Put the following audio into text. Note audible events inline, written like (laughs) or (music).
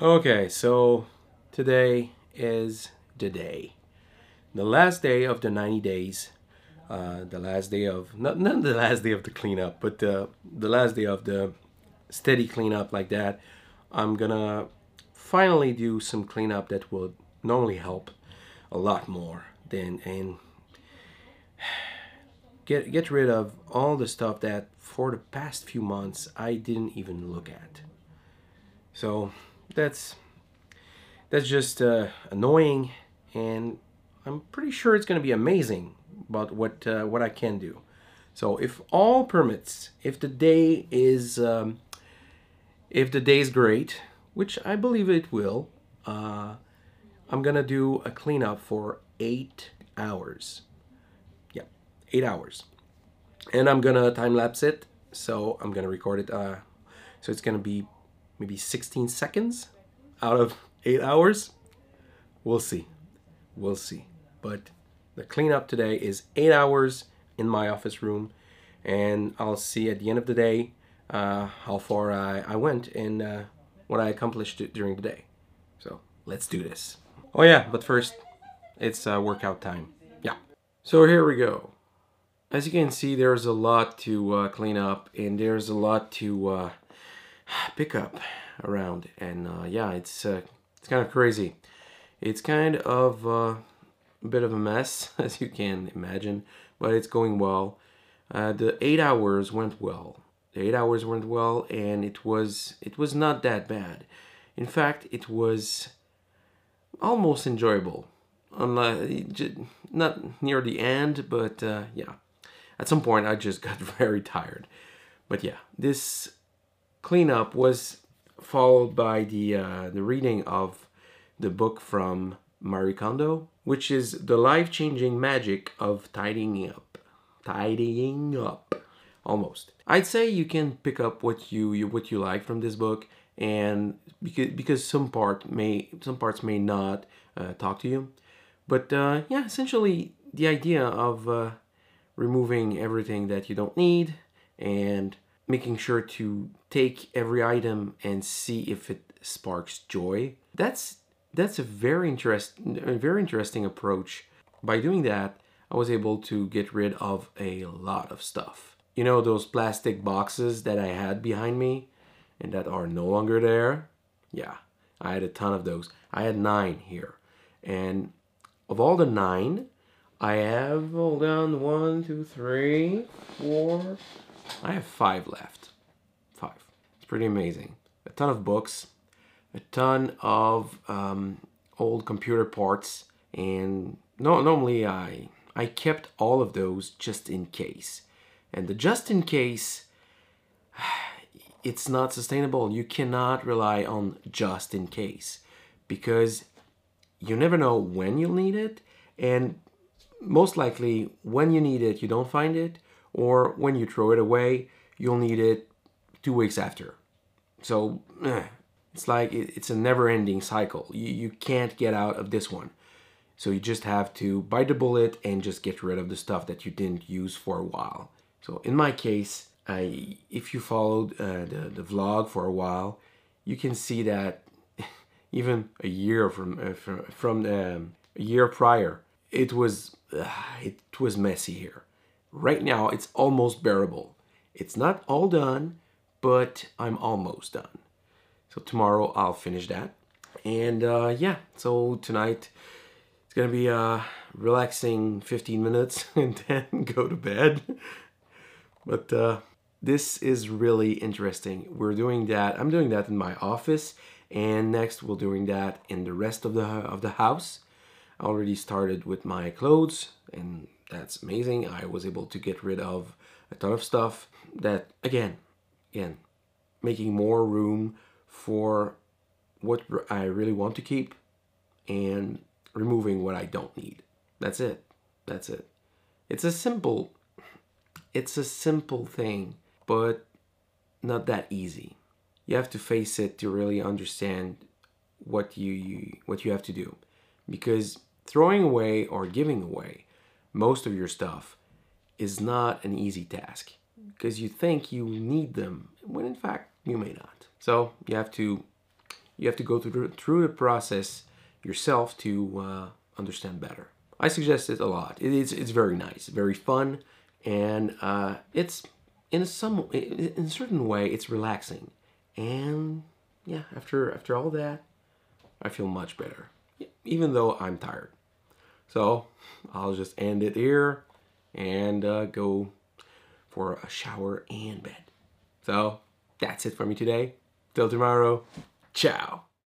Okay, so today is the day. The last day of the 90 days. Uh, the last day of, not, not the last day of the cleanup, but the, the last day of the steady cleanup like that. I'm gonna finally do some cleanup that will normally help a lot more than, and get, get rid of all the stuff that for the past few months I didn't even look at. So that's that's just uh, annoying, and I'm pretty sure it's going to be amazing about what uh, what I can do. So if all permits, if the day is um, if the day is great, which I believe it will, uh, I'm gonna do a cleanup for eight hours. Yeah, eight hours, and I'm gonna time lapse it. So I'm gonna record it. Uh, so it's gonna be maybe 16 seconds out of eight hours. We'll see. We'll see. But the cleanup today is eight hours in my office room, and I'll see at the end of the day uh, how far I, I went and uh, what I accomplished during the day. So let's do this. Oh, yeah, but first, it's uh, workout time. Yeah. So here we go. As you can see, there's a lot to uh, clean up, and there's a lot to uh, pick up around and uh, yeah it's uh, it's kind of crazy. It's kind of uh, a bit of a mess (laughs) as you can imagine but it's going well. Uh, the eight hours went well. The eight hours went well and it was it was not that bad. In fact it was almost enjoyable. Unless not near the end but uh, yeah. At some point I just (laughs) got very tired. But yeah this cleanup was followed by the uh, the reading of the book from Marie Kondo, which is the life-changing magic of tidying up. Tidying up, almost. I'd say you can pick up what you, you what you like from this book, and because because some part may some parts may not uh, talk to you, but uh, yeah, essentially the idea of uh, removing everything that you don't need and making sure to take every item and see if it sparks joy. That's that's a very interesting a very interesting approach. By doing that, I was able to get rid of a lot of stuff. You know those plastic boxes that I had behind me and that are no longer there? Yeah, I had a ton of those. I had 9 here. And of all the 9, I have, hold on, one, two, three, four, I have five left. Five. It's pretty amazing. A ton of books, a ton of um, old computer parts, and no, normally I I kept all of those just in case. And the just in case, (sighs) it's not sustainable. You cannot rely on just in case because you never know when you'll need it, and most likely when you need it, you don't find it, or when you throw it away, you'll need it two weeks after. So eh, it's like it's a never-ending cycle. You, you can't get out of this one. So you just have to bite the bullet and just get rid of the stuff that you didn't use for a while. So in my case, I, if you followed uh, the, the vlog for a while, you can see that (laughs) even a year from uh, from, from um, a year prior, it was uh, it was messy here. Right now, it's almost bearable. It's not all done, but I'm almost done. So tomorrow I'll finish that. And uh, yeah, so tonight it's gonna be a relaxing 15 minutes (laughs) and then go to bed. but uh, this is really interesting. We're doing that. I'm doing that in my office, and next we're doing that in the rest of the of the house. I already started with my clothes and that's amazing. I was able to get rid of a ton of stuff that, again, again, making more room for what I really want to keep and removing what I don't need. That's it. That's it. It's a simple, it's a simple thing, but not that easy. You have to face it to really understand what you, you what you have to do because throwing away or giving away most of your stuff is not an easy task because you think you need them when in fact you may not. So you have to you have to go through through the process yourself to uh, understand better. I suggest it a lot. It is it's very nice, very fun, and uh, it's in some in a certain way it's relaxing. And yeah, after after all that, I feel much better, even though I'm tired. So I'll just end it here and uh, go for a shower and bed. So that's it for me today. Till tomorrow, ciao.